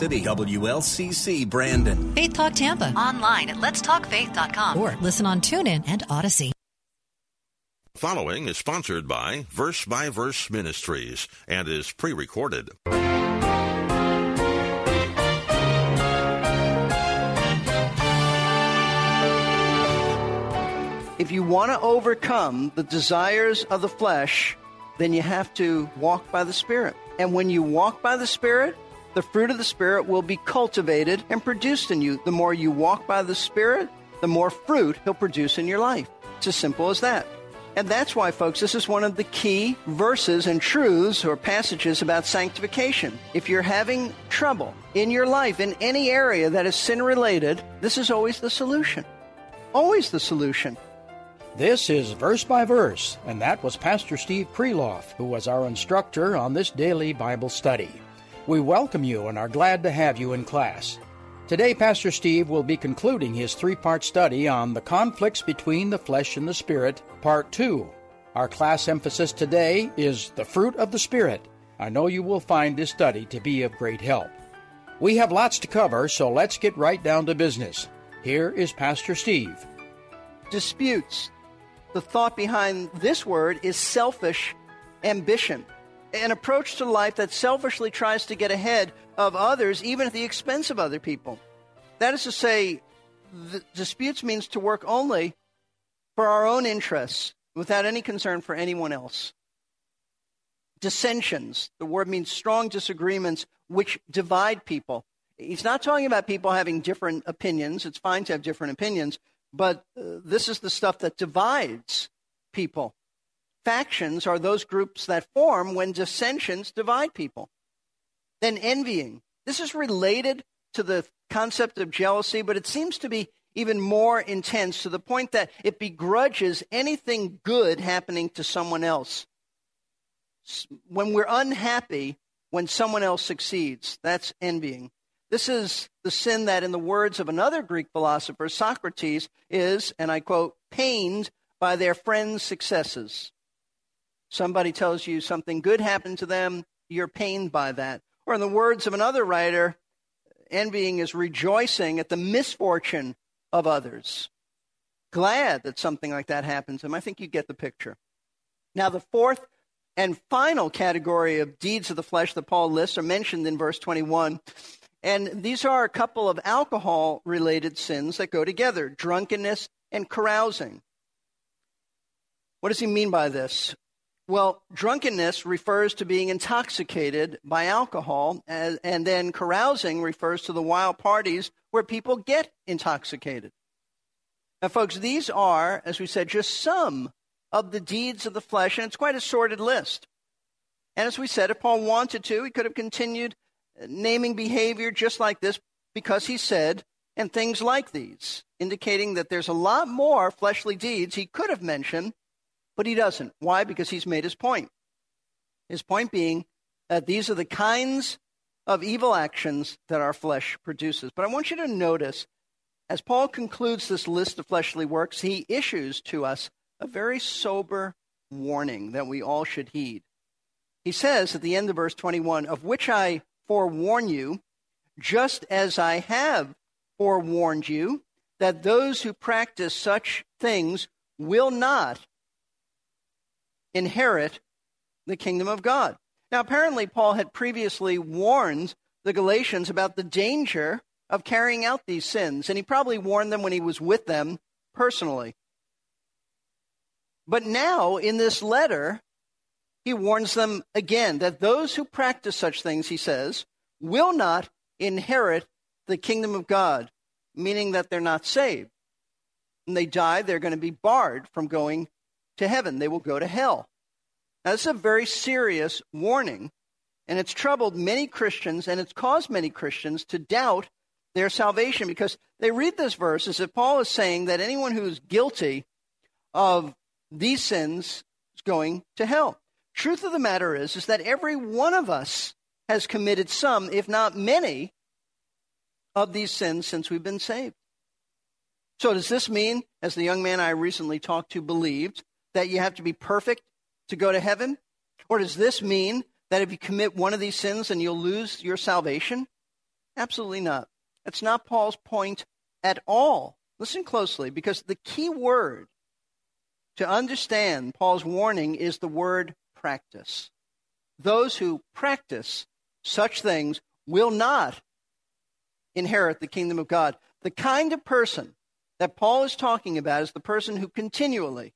City WLCC Brandon. Faith Talk Tampa. Online at letstalkfaith.com. Or listen on TuneIn and Odyssey. Following is sponsored by Verse by Verse Ministries and is pre recorded. If you want to overcome the desires of the flesh, then you have to walk by the Spirit. And when you walk by the Spirit, the fruit of the Spirit will be cultivated and produced in you. The more you walk by the Spirit, the more fruit He'll produce in your life. It's as simple as that. And that's why, folks, this is one of the key verses and truths or passages about sanctification. If you're having trouble in your life in any area that is sin related, this is always the solution. Always the solution. This is Verse by Verse, and that was Pastor Steve Kreloff, who was our instructor on this daily Bible study. We welcome you and are glad to have you in class. Today, Pastor Steve will be concluding his three part study on the conflicts between the flesh and the spirit, Part 2. Our class emphasis today is the fruit of the Spirit. I know you will find this study to be of great help. We have lots to cover, so let's get right down to business. Here is Pastor Steve. Disputes the thought behind this word is selfish ambition, an approach to life that selfishly tries to get ahead of others, even at the expense of other people. That is to say, disputes means to work only for our own interests without any concern for anyone else. Dissensions, the word means strong disagreements which divide people. He's not talking about people having different opinions. It's fine to have different opinions, but uh, this is the stuff that divides people. Factions are those groups that form when dissensions divide people. Then envying. This is related to the concept of jealousy, but it seems to be even more intense to the point that it begrudges anything good happening to someone else. When we're unhappy when someone else succeeds, that's envying. This is the sin that, in the words of another Greek philosopher, Socrates, is, and I quote, pained by their friends' successes. Somebody tells you something good happened to them, you're pained by that. Or, in the words of another writer, envying is rejoicing at the misfortune of others. Glad that something like that happens to them. I think you get the picture. Now, the fourth and final category of deeds of the flesh that Paul lists are mentioned in verse 21. And these are a couple of alcohol related sins that go together drunkenness and carousing. What does he mean by this? Well, drunkenness refers to being intoxicated by alcohol, and, and then carousing refers to the wild parties where people get intoxicated. Now, folks, these are, as we said, just some of the deeds of the flesh, and it's quite a sordid list. And as we said, if Paul wanted to, he could have continued naming behavior just like this because he said, and things like these, indicating that there's a lot more fleshly deeds he could have mentioned, but he doesn't. Why? Because he's made his point. His point being that these are the kinds of evil actions that our flesh produces. But I want you to notice, as Paul concludes this list of fleshly works, he issues to us a very sober warning that we all should heed. He says at the end of verse 21, of which I forewarn you, just as I have forewarned you, that those who practice such things will not inherit the kingdom of God. Now, apparently, Paul had previously warned the Galatians about the danger of carrying out these sins, and he probably warned them when he was with them personally. But now, in this letter, he warns them again that those who practice such things, he says, will not inherit the kingdom of God, meaning that they're not saved. When they die, they're going to be barred from going to heaven. They will go to hell. Now, this is a very serious warning. And it's troubled many Christians and it's caused many Christians to doubt their salvation because they read this verse as if Paul is saying that anyone who is guilty of these sins is going to hell. Truth of the matter is, is that every one of us has committed some, if not many, of these sins since we've been saved. So, does this mean, as the young man I recently talked to believed, that you have to be perfect to go to heaven? Or does this mean that if you commit one of these sins, and you'll lose your salvation? Absolutely not. That's not Paul's point at all. Listen closely, because the key word to understand Paul's warning is the word practice. Those who practice such things will not inherit the kingdom of God. The kind of person that Paul is talking about is the person who continually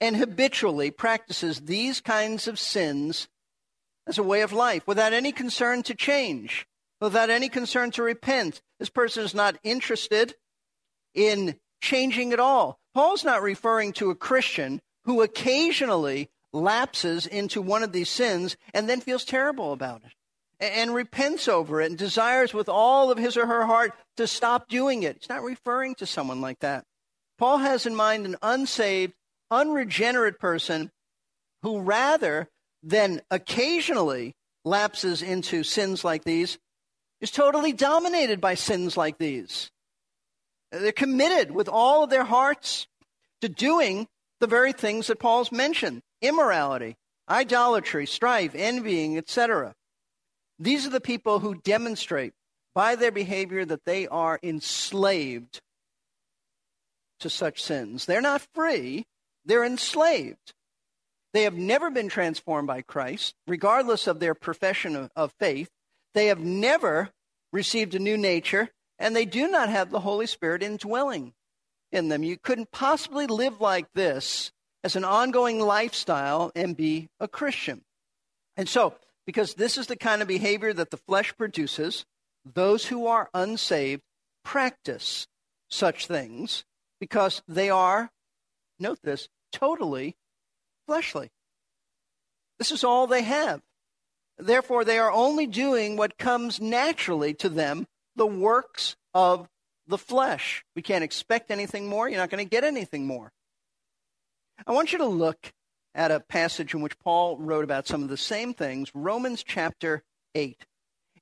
and habitually practices these kinds of sins as a way of life without any concern to change, without any concern to repent. This person is not interested in changing at all. Paul's not referring to a Christian who occasionally lapses into one of these sins and then feels terrible about it and repents over it and desires with all of his or her heart to stop doing it. He's not referring to someone like that. Paul has in mind an unsaved, unregenerate person who rather than occasionally lapses into sins like these is totally dominated by sins like these. They're committed with all of their hearts to doing the very things that Paul's mentioned immorality, idolatry, strife, envying, etc. These are the people who demonstrate by their behavior that they are enslaved to such sins. They're not free, they're enslaved. They have never been transformed by Christ, regardless of their profession of, of faith. They have never received a new nature, and they do not have the Holy Spirit indwelling in them. You couldn't possibly live like this as an ongoing lifestyle and be a Christian. And so, because this is the kind of behavior that the flesh produces. Those who are unsaved practice such things because they are, note this, totally fleshly. This is all they have. Therefore, they are only doing what comes naturally to them, the works of the flesh. We can't expect anything more. You're not going to get anything more. I want you to look at a passage in which Paul wrote about some of the same things, Romans chapter 8.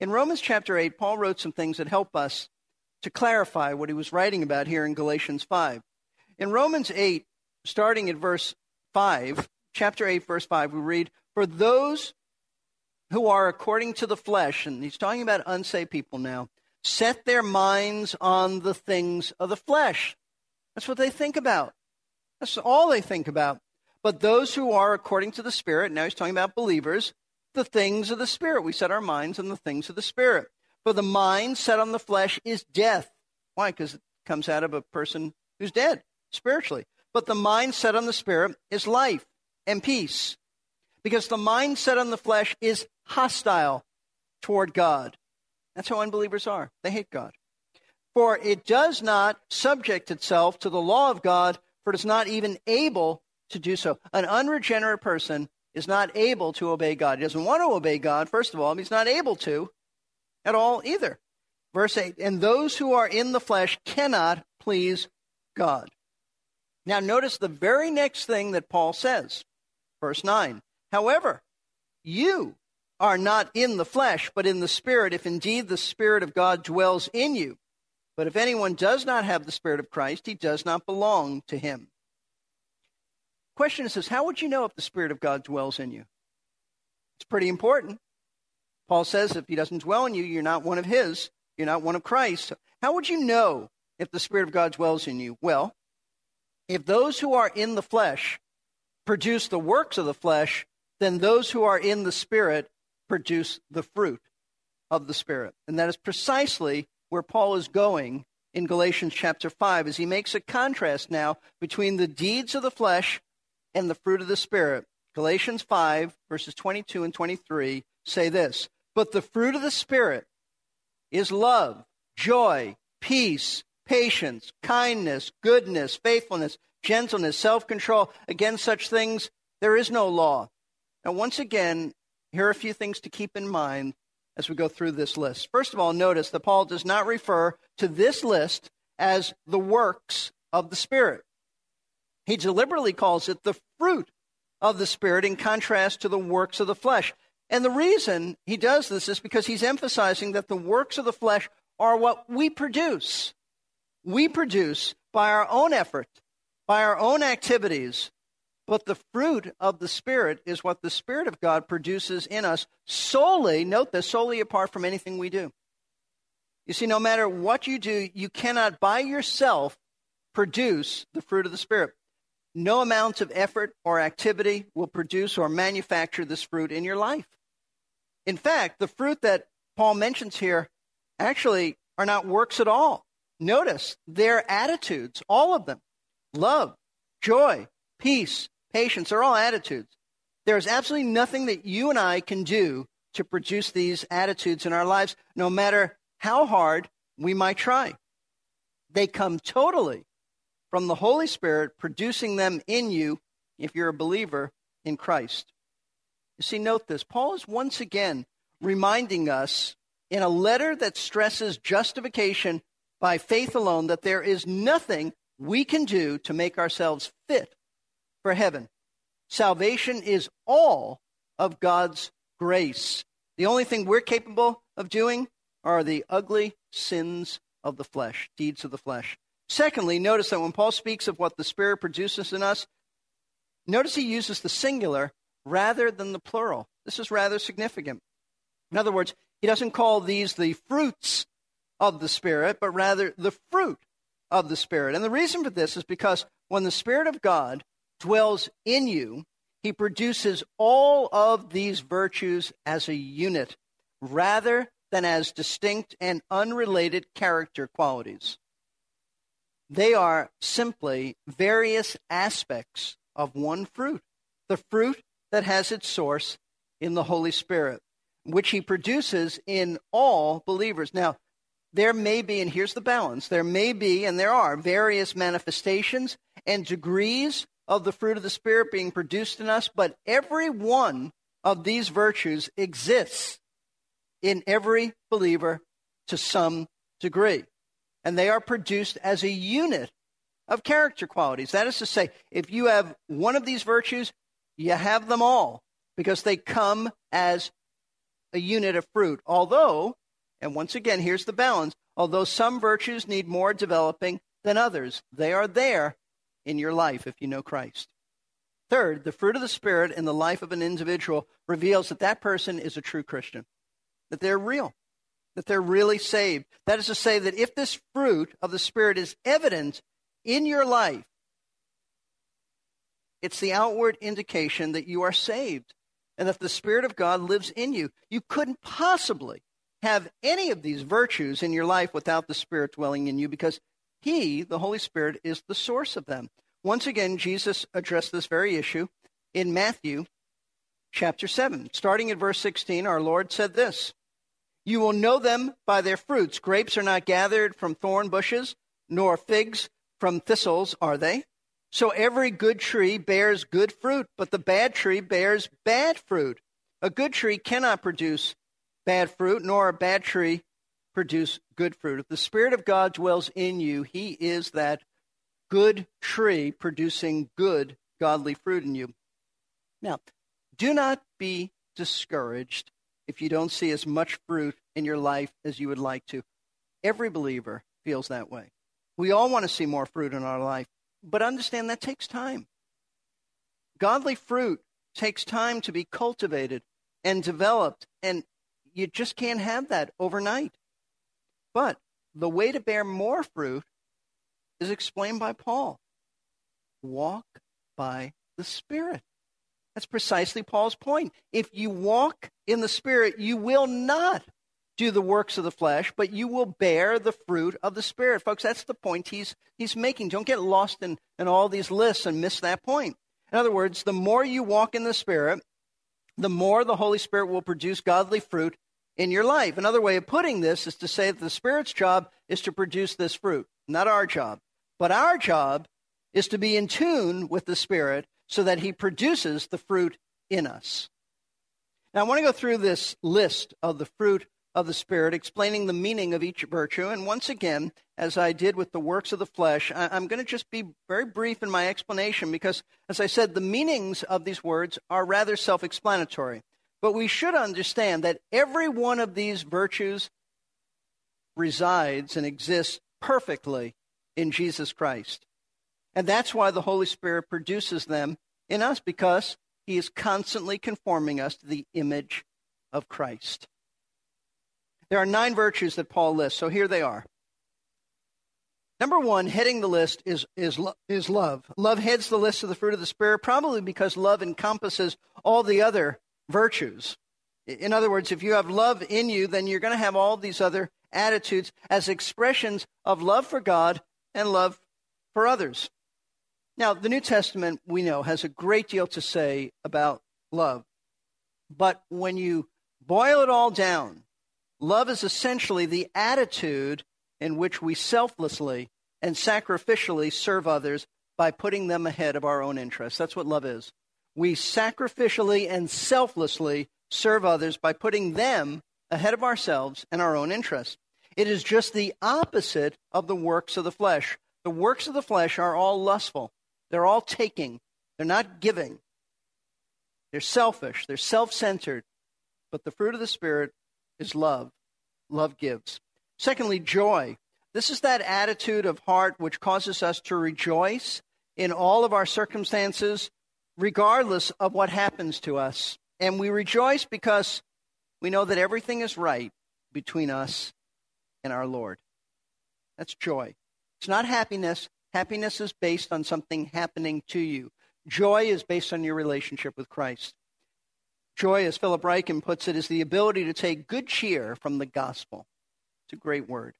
In Romans chapter 8, Paul wrote some things that help us to clarify what he was writing about here in Galatians 5. In Romans 8, starting at verse 5, chapter 8, verse 5, we read, For those who are according to the flesh, and he's talking about unsaved people now, set their minds on the things of the flesh. That's what they think about. That's all they think about. But those who are according to the Spirit, now he's talking about believers, the things of the Spirit. We set our minds on the things of the Spirit. For the mind set on the flesh is death. Why? Because it comes out of a person who's dead spiritually. But the mind set on the Spirit is life and peace. Because the mind set on the flesh is hostile toward God. That's how unbelievers are. They hate God. For it does not subject itself to the law of God, for it is not even able to do so. An unregenerate person is not able to obey God. He doesn't want to obey God, first of all, he's not able to at all either. Verse 8 And those who are in the flesh cannot please God. Now, notice the very next thing that Paul says. Verse 9 However, you are not in the flesh, but in the Spirit, if indeed the Spirit of God dwells in you. But if anyone does not have the Spirit of Christ, he does not belong to him question is this how would you know if the Spirit of God dwells in you? It's pretty important. Paul says if he doesn't dwell in you, you're not one of his, you're not one of Christ. How would you know if the Spirit of God dwells in you? Well, if those who are in the flesh produce the works of the flesh, then those who are in the Spirit produce the fruit of the Spirit. And that is precisely where Paul is going in Galatians chapter 5 as he makes a contrast now between the deeds of the flesh and the fruit of the Spirit. Galatians 5, verses 22 and 23 say this But the fruit of the Spirit is love, joy, peace, patience, kindness, goodness, faithfulness, gentleness, self control. Against such things, there is no law. Now, once again, Here are a few things to keep in mind as we go through this list. First of all, notice that Paul does not refer to this list as the works of the Spirit. He deliberately calls it the fruit of the Spirit in contrast to the works of the flesh. And the reason he does this is because he's emphasizing that the works of the flesh are what we produce. We produce by our own effort, by our own activities, but the fruit of the Spirit is what the Spirit of God produces in us solely, note this, solely apart from anything we do. You see, no matter what you do, you cannot by yourself produce the fruit of the Spirit. No amount of effort or activity will produce or manufacture this fruit in your life. In fact, the fruit that Paul mentions here actually are not works at all. Notice their attitudes, all of them love, joy, peace, patience are all attitudes. There's absolutely nothing that you and I can do to produce these attitudes in our lives, no matter how hard we might try. They come totally from the Holy Spirit producing them in you if you're a believer in Christ. You see, note this. Paul is once again reminding us in a letter that stresses justification by faith alone that there is nothing we can do to make ourselves fit for heaven. Salvation is all of God's grace. The only thing we're capable of doing are the ugly sins of the flesh, deeds of the flesh. Secondly, notice that when Paul speaks of what the Spirit produces in us, notice he uses the singular rather than the plural. This is rather significant. In other words, he doesn't call these the fruits of the Spirit, but rather the fruit of the Spirit. And the reason for this is because when the Spirit of God dwells in you, he produces all of these virtues as a unit rather than as distinct and unrelated character qualities. They are simply various aspects of one fruit, the fruit that has its source in the Holy Spirit, which he produces in all believers. Now, there may be, and here's the balance there may be, and there are various manifestations and degrees of the fruit of the Spirit being produced in us, but every one of these virtues exists in every believer to some degree. And they are produced as a unit of character qualities. That is to say, if you have one of these virtues, you have them all because they come as a unit of fruit. Although, and once again, here's the balance although some virtues need more developing than others, they are there in your life if you know Christ. Third, the fruit of the Spirit in the life of an individual reveals that that person is a true Christian, that they're real, that they're really saved. That is to say, that if this fruit of the Spirit is evident in your life, it's the outward indication that you are saved and that the Spirit of God lives in you. You couldn't possibly have any of these virtues in your life without the Spirit dwelling in you because he, the Holy Spirit, is the source of them. Once again, Jesus addressed this very issue in Matthew chapter 7. Starting at verse 16, our Lord said this You will know them by their fruits. Grapes are not gathered from thorn bushes, nor figs from thistles, are they? So every good tree bears good fruit, but the bad tree bears bad fruit. A good tree cannot produce bad fruit, nor a bad tree produce good fruit. If the Spirit of God dwells in you, He is that good tree producing good, godly fruit in you. Now, do not be discouraged if you don't see as much fruit in your life as you would like to. Every believer feels that way. We all want to see more fruit in our life, but understand that takes time. Godly fruit takes time to be cultivated and developed, and you just can't have that overnight. But the way to bear more fruit is explained by Paul. Walk by the Spirit. That's precisely Paul's point. If you walk in the Spirit, you will not do the works of the flesh, but you will bear the fruit of the Spirit. Folks, that's the point he's, he's making. Don't get lost in, in all these lists and miss that point. In other words, the more you walk in the Spirit, the more the Holy Spirit will produce godly fruit in your life. Another way of putting this is to say that the Spirit's job is to produce this fruit, not our job. But our job is to be in tune with the Spirit so that He produces the fruit in us. Now, I want to go through this list of the fruit of the Spirit, explaining the meaning of each virtue. And once again, as I did with the works of the flesh, I'm going to just be very brief in my explanation because, as I said, the meanings of these words are rather self explanatory. But we should understand that every one of these virtues resides and exists perfectly in Jesus Christ. And that's why the Holy Spirit produces them in us because he is constantly conforming us to the image of Christ. There are nine virtues that Paul lists, so here they are. Number one, heading the list is, is, is love. Love heads the list of the fruit of the Spirit, probably because love encompasses all the other virtues. In other words, if you have love in you, then you're going to have all these other attitudes as expressions of love for God and love for others. Now, the New Testament, we know, has a great deal to say about love. But when you boil it all down, love is essentially the attitude in which we selflessly and sacrificially serve others by putting them ahead of our own interests. That's what love is. We sacrificially and selflessly serve others by putting them ahead of ourselves and our own interests. It is just the opposite of the works of the flesh. The works of the flesh are all lustful, they're all taking, they're not giving. They're selfish, they're self centered. But the fruit of the Spirit is love. Love gives. Secondly, joy. This is that attitude of heart which causes us to rejoice in all of our circumstances, regardless of what happens to us. And we rejoice because we know that everything is right between us and our Lord. That's joy. It's not happiness. Happiness is based on something happening to you. Joy is based on your relationship with Christ. Joy, as Philip Ryken puts it, is the ability to take good cheer from the gospel. It's a great word.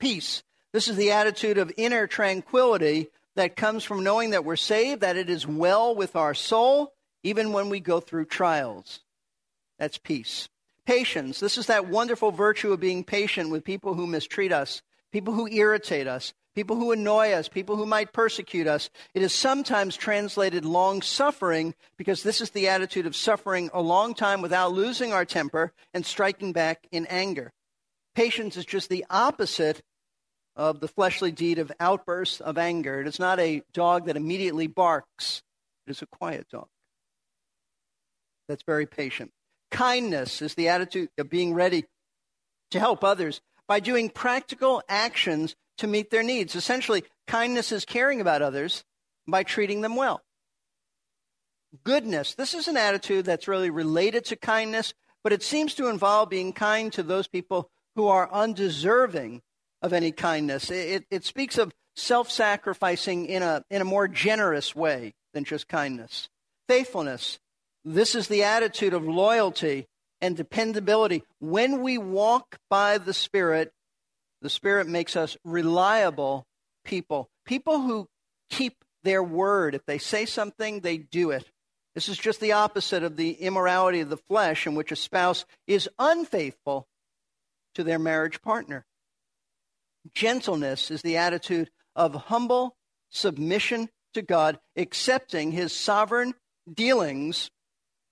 Peace. This is the attitude of inner tranquility that comes from knowing that we're saved, that it is well with our soul, even when we go through trials. That's peace. Patience. This is that wonderful virtue of being patient with people who mistreat us, people who irritate us, people who annoy us, people who might persecute us. It is sometimes translated long suffering because this is the attitude of suffering a long time without losing our temper and striking back in anger. Patience is just the opposite of the fleshly deed of outbursts of anger. It is not a dog that immediately barks, it is a quiet dog that's very patient. Kindness is the attitude of being ready to help others by doing practical actions to meet their needs. Essentially, kindness is caring about others by treating them well. Goodness. This is an attitude that's really related to kindness, but it seems to involve being kind to those people who are undeserving of any kindness. It, it speaks of self sacrificing in a, in a more generous way than just kindness. Faithfulness. This is the attitude of loyalty and dependability. When we walk by the Spirit, the Spirit makes us reliable people, people who keep their word. If they say something, they do it. This is just the opposite of the immorality of the flesh, in which a spouse is unfaithful to their marriage partner. Gentleness is the attitude of humble submission to God, accepting his sovereign dealings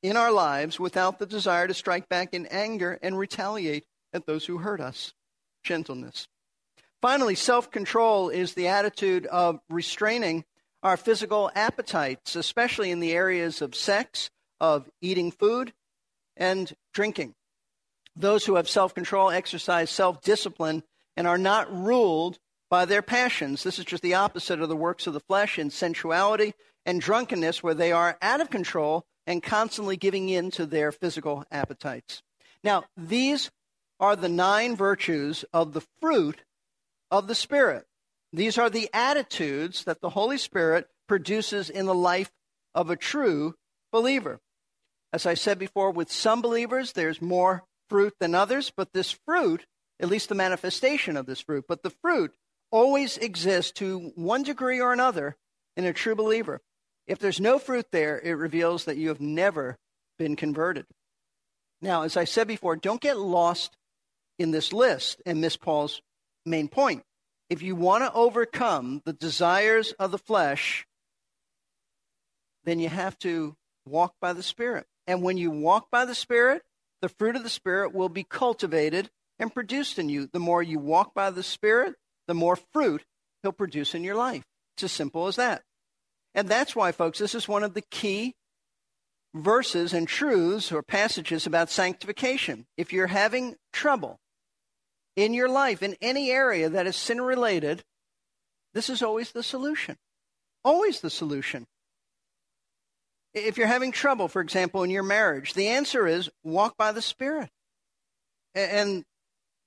in our lives without the desire to strike back in anger and retaliate at those who hurt us. Gentleness. Finally, self control is the attitude of restraining our physical appetites, especially in the areas of sex, of eating food, and drinking. Those who have self control exercise self discipline and are not ruled by their passions. This is just the opposite of the works of the flesh in sensuality and drunkenness, where they are out of control and constantly giving in to their physical appetites. Now, these are the nine virtues of the fruit of the Spirit. These are the attitudes that the Holy Spirit produces in the life of a true believer. As I said before, with some believers, there's more fruit than others, but this fruit, at least the manifestation of this fruit, but the fruit always exists to one degree or another in a true believer. If there's no fruit there, it reveals that you have never been converted. Now, as I said before, don't get lost in this list and miss Paul's main point. If you want to overcome the desires of the flesh, then you have to walk by the Spirit. And when you walk by the Spirit, the fruit of the Spirit will be cultivated and produced in you. The more you walk by the Spirit, the more fruit He'll produce in your life. It's as simple as that. And that's why, folks, this is one of the key verses and truths or passages about sanctification. If you're having trouble in your life, in any area that is sin related, this is always the solution. Always the solution. If you're having trouble, for example, in your marriage, the answer is walk by the Spirit. And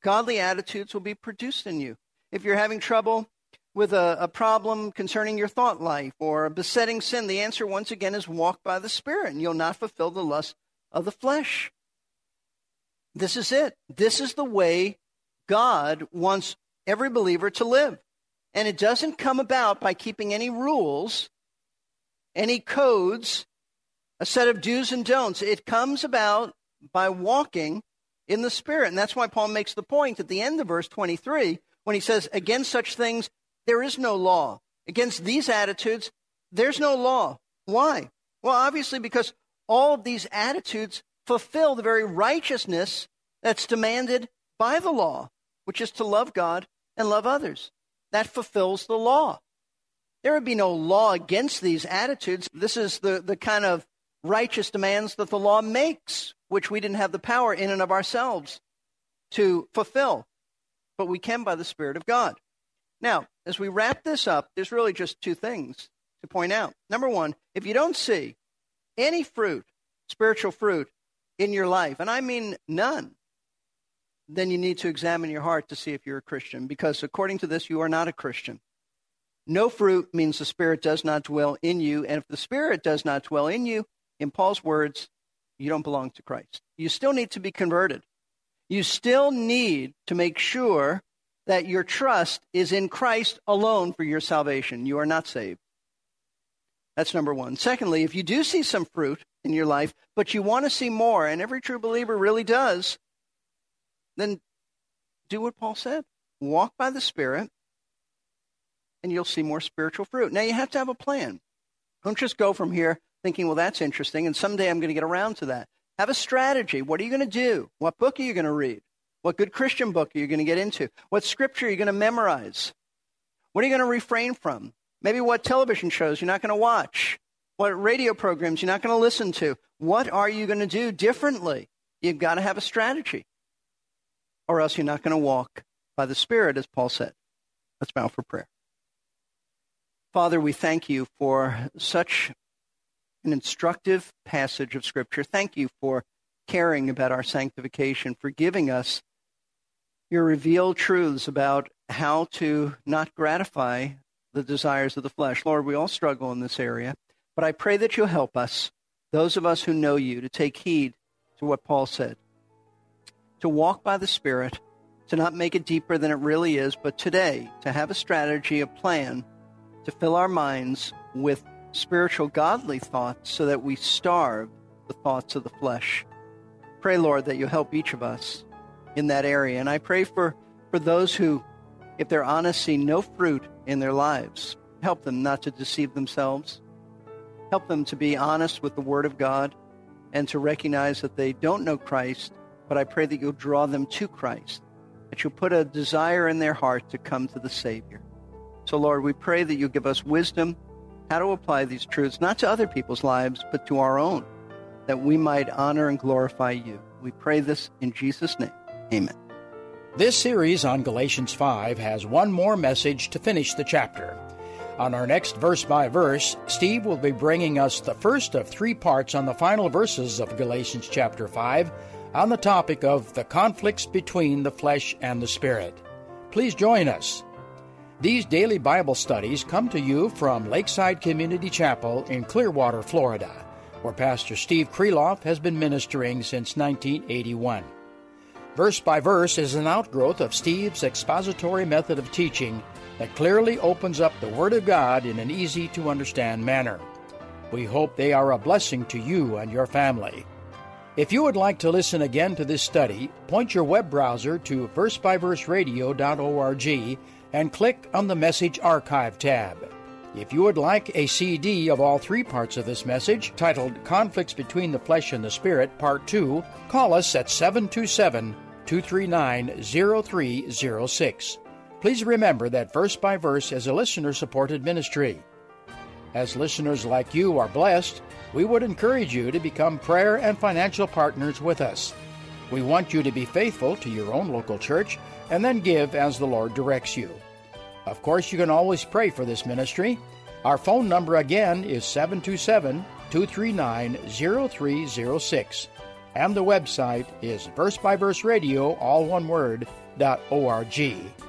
godly attitudes will be produced in you. If you're having trouble with a, a, problem concerning your thought life or a besetting sin, the answer once again is walk by the Spirit, and you'll not fulfill the lust of the flesh. This is it. This is the way God wants every believer to live. And it doesn't come about by keeping any rules, any codes, a set of do's and don'ts. It comes about by walking in the Spirit. And that's why Paul makes the point at the end of verse 23 when he says, Against such things, there is no law. Against these attitudes, there's no law. Why? Well, obviously, because all of these attitudes fulfill the very righteousness that's demanded by the law, which is to love God and love others. That fulfills the law. There would be no law against these attitudes. This is the, the kind of righteous demands that the law makes, which we didn't have the power in and of ourselves to fulfill. But we can by the Spirit of God. Now, as we wrap this up, there's really just two things to point out. Number one, if you don't see any fruit, spiritual fruit, in your life, and I mean none, then you need to examine your heart to see if you're a Christian, because according to this, you are not a Christian. No fruit means the Spirit does not dwell in you, and if the Spirit does not dwell in you, in Paul's words, you don't belong to Christ. You still need to be converted. You still need to make sure that your trust is in Christ alone for your salvation. You are not saved. That's number one. Secondly, if you do see some fruit in your life, but you want to see more, and every true believer really does, then do what Paul said walk by the Spirit, and you'll see more spiritual fruit. Now, you have to have a plan. Don't just go from here thinking, well, that's interesting, and someday I'm going to get around to that. Have a strategy. What are you going to do? What book are you going to read? What good Christian book are you going to get into? What scripture are you going to memorize? What are you going to refrain from? Maybe what television shows you're not going to watch? What radio programs you're not going to listen to? What are you going to do differently? You've got to have a strategy, or else you're not going to walk by the Spirit, as Paul said. Let's bow for prayer. Father, we thank you for such an instructive passage of Scripture. Thank you for caring about our sanctification, for giving us your revealed truths about how to not gratify the desires of the flesh. Lord, we all struggle in this area, but I pray that you'll help us, those of us who know you, to take heed to what Paul said, to walk by the Spirit, to not make it deeper than it really is, but today to have a strategy, a plan to fill our minds with spiritual godly thoughts so that we starve the thoughts of the flesh. Pray, Lord, that you help each of us in that area. And I pray for, for those who, if they're honest, see no fruit in their lives. Help them not to deceive themselves. Help them to be honest with the Word of God and to recognize that they don't know Christ, but I pray that you'll draw them to Christ, that you'll put a desire in their heart to come to the Savior. So, Lord, we pray that you'll give us wisdom how to apply these truths, not to other people's lives, but to our own, that we might honor and glorify you. We pray this in Jesus' name. Amen. This series on Galatians 5 has one more message to finish the chapter. On our next verse by verse, Steve will be bringing us the first of three parts on the final verses of Galatians chapter 5 on the topic of the conflicts between the flesh and the spirit. Please join us. These daily Bible studies come to you from Lakeside Community Chapel in Clearwater, Florida, where Pastor Steve Kreloff has been ministering since 1981. Verse by verse is an outgrowth of Steve's expository method of teaching that clearly opens up the Word of God in an easy to understand manner. We hope they are a blessing to you and your family. If you would like to listen again to this study, point your web browser to versebyverseradio.org and click on the Message Archive tab. If you would like a CD of all three parts of this message, titled Conflicts Between the Flesh and the Spirit, Part 2, call us at 727 239 0306. Please remember that Verse by Verse is a listener supported ministry. As listeners like you are blessed, we would encourage you to become prayer and financial partners with us. We want you to be faithful to your own local church and then give as the Lord directs you. Of course, you can always pray for this ministry. Our phone number again is 727 239 0306. And the website is verse by verse radio, all one word, dot org.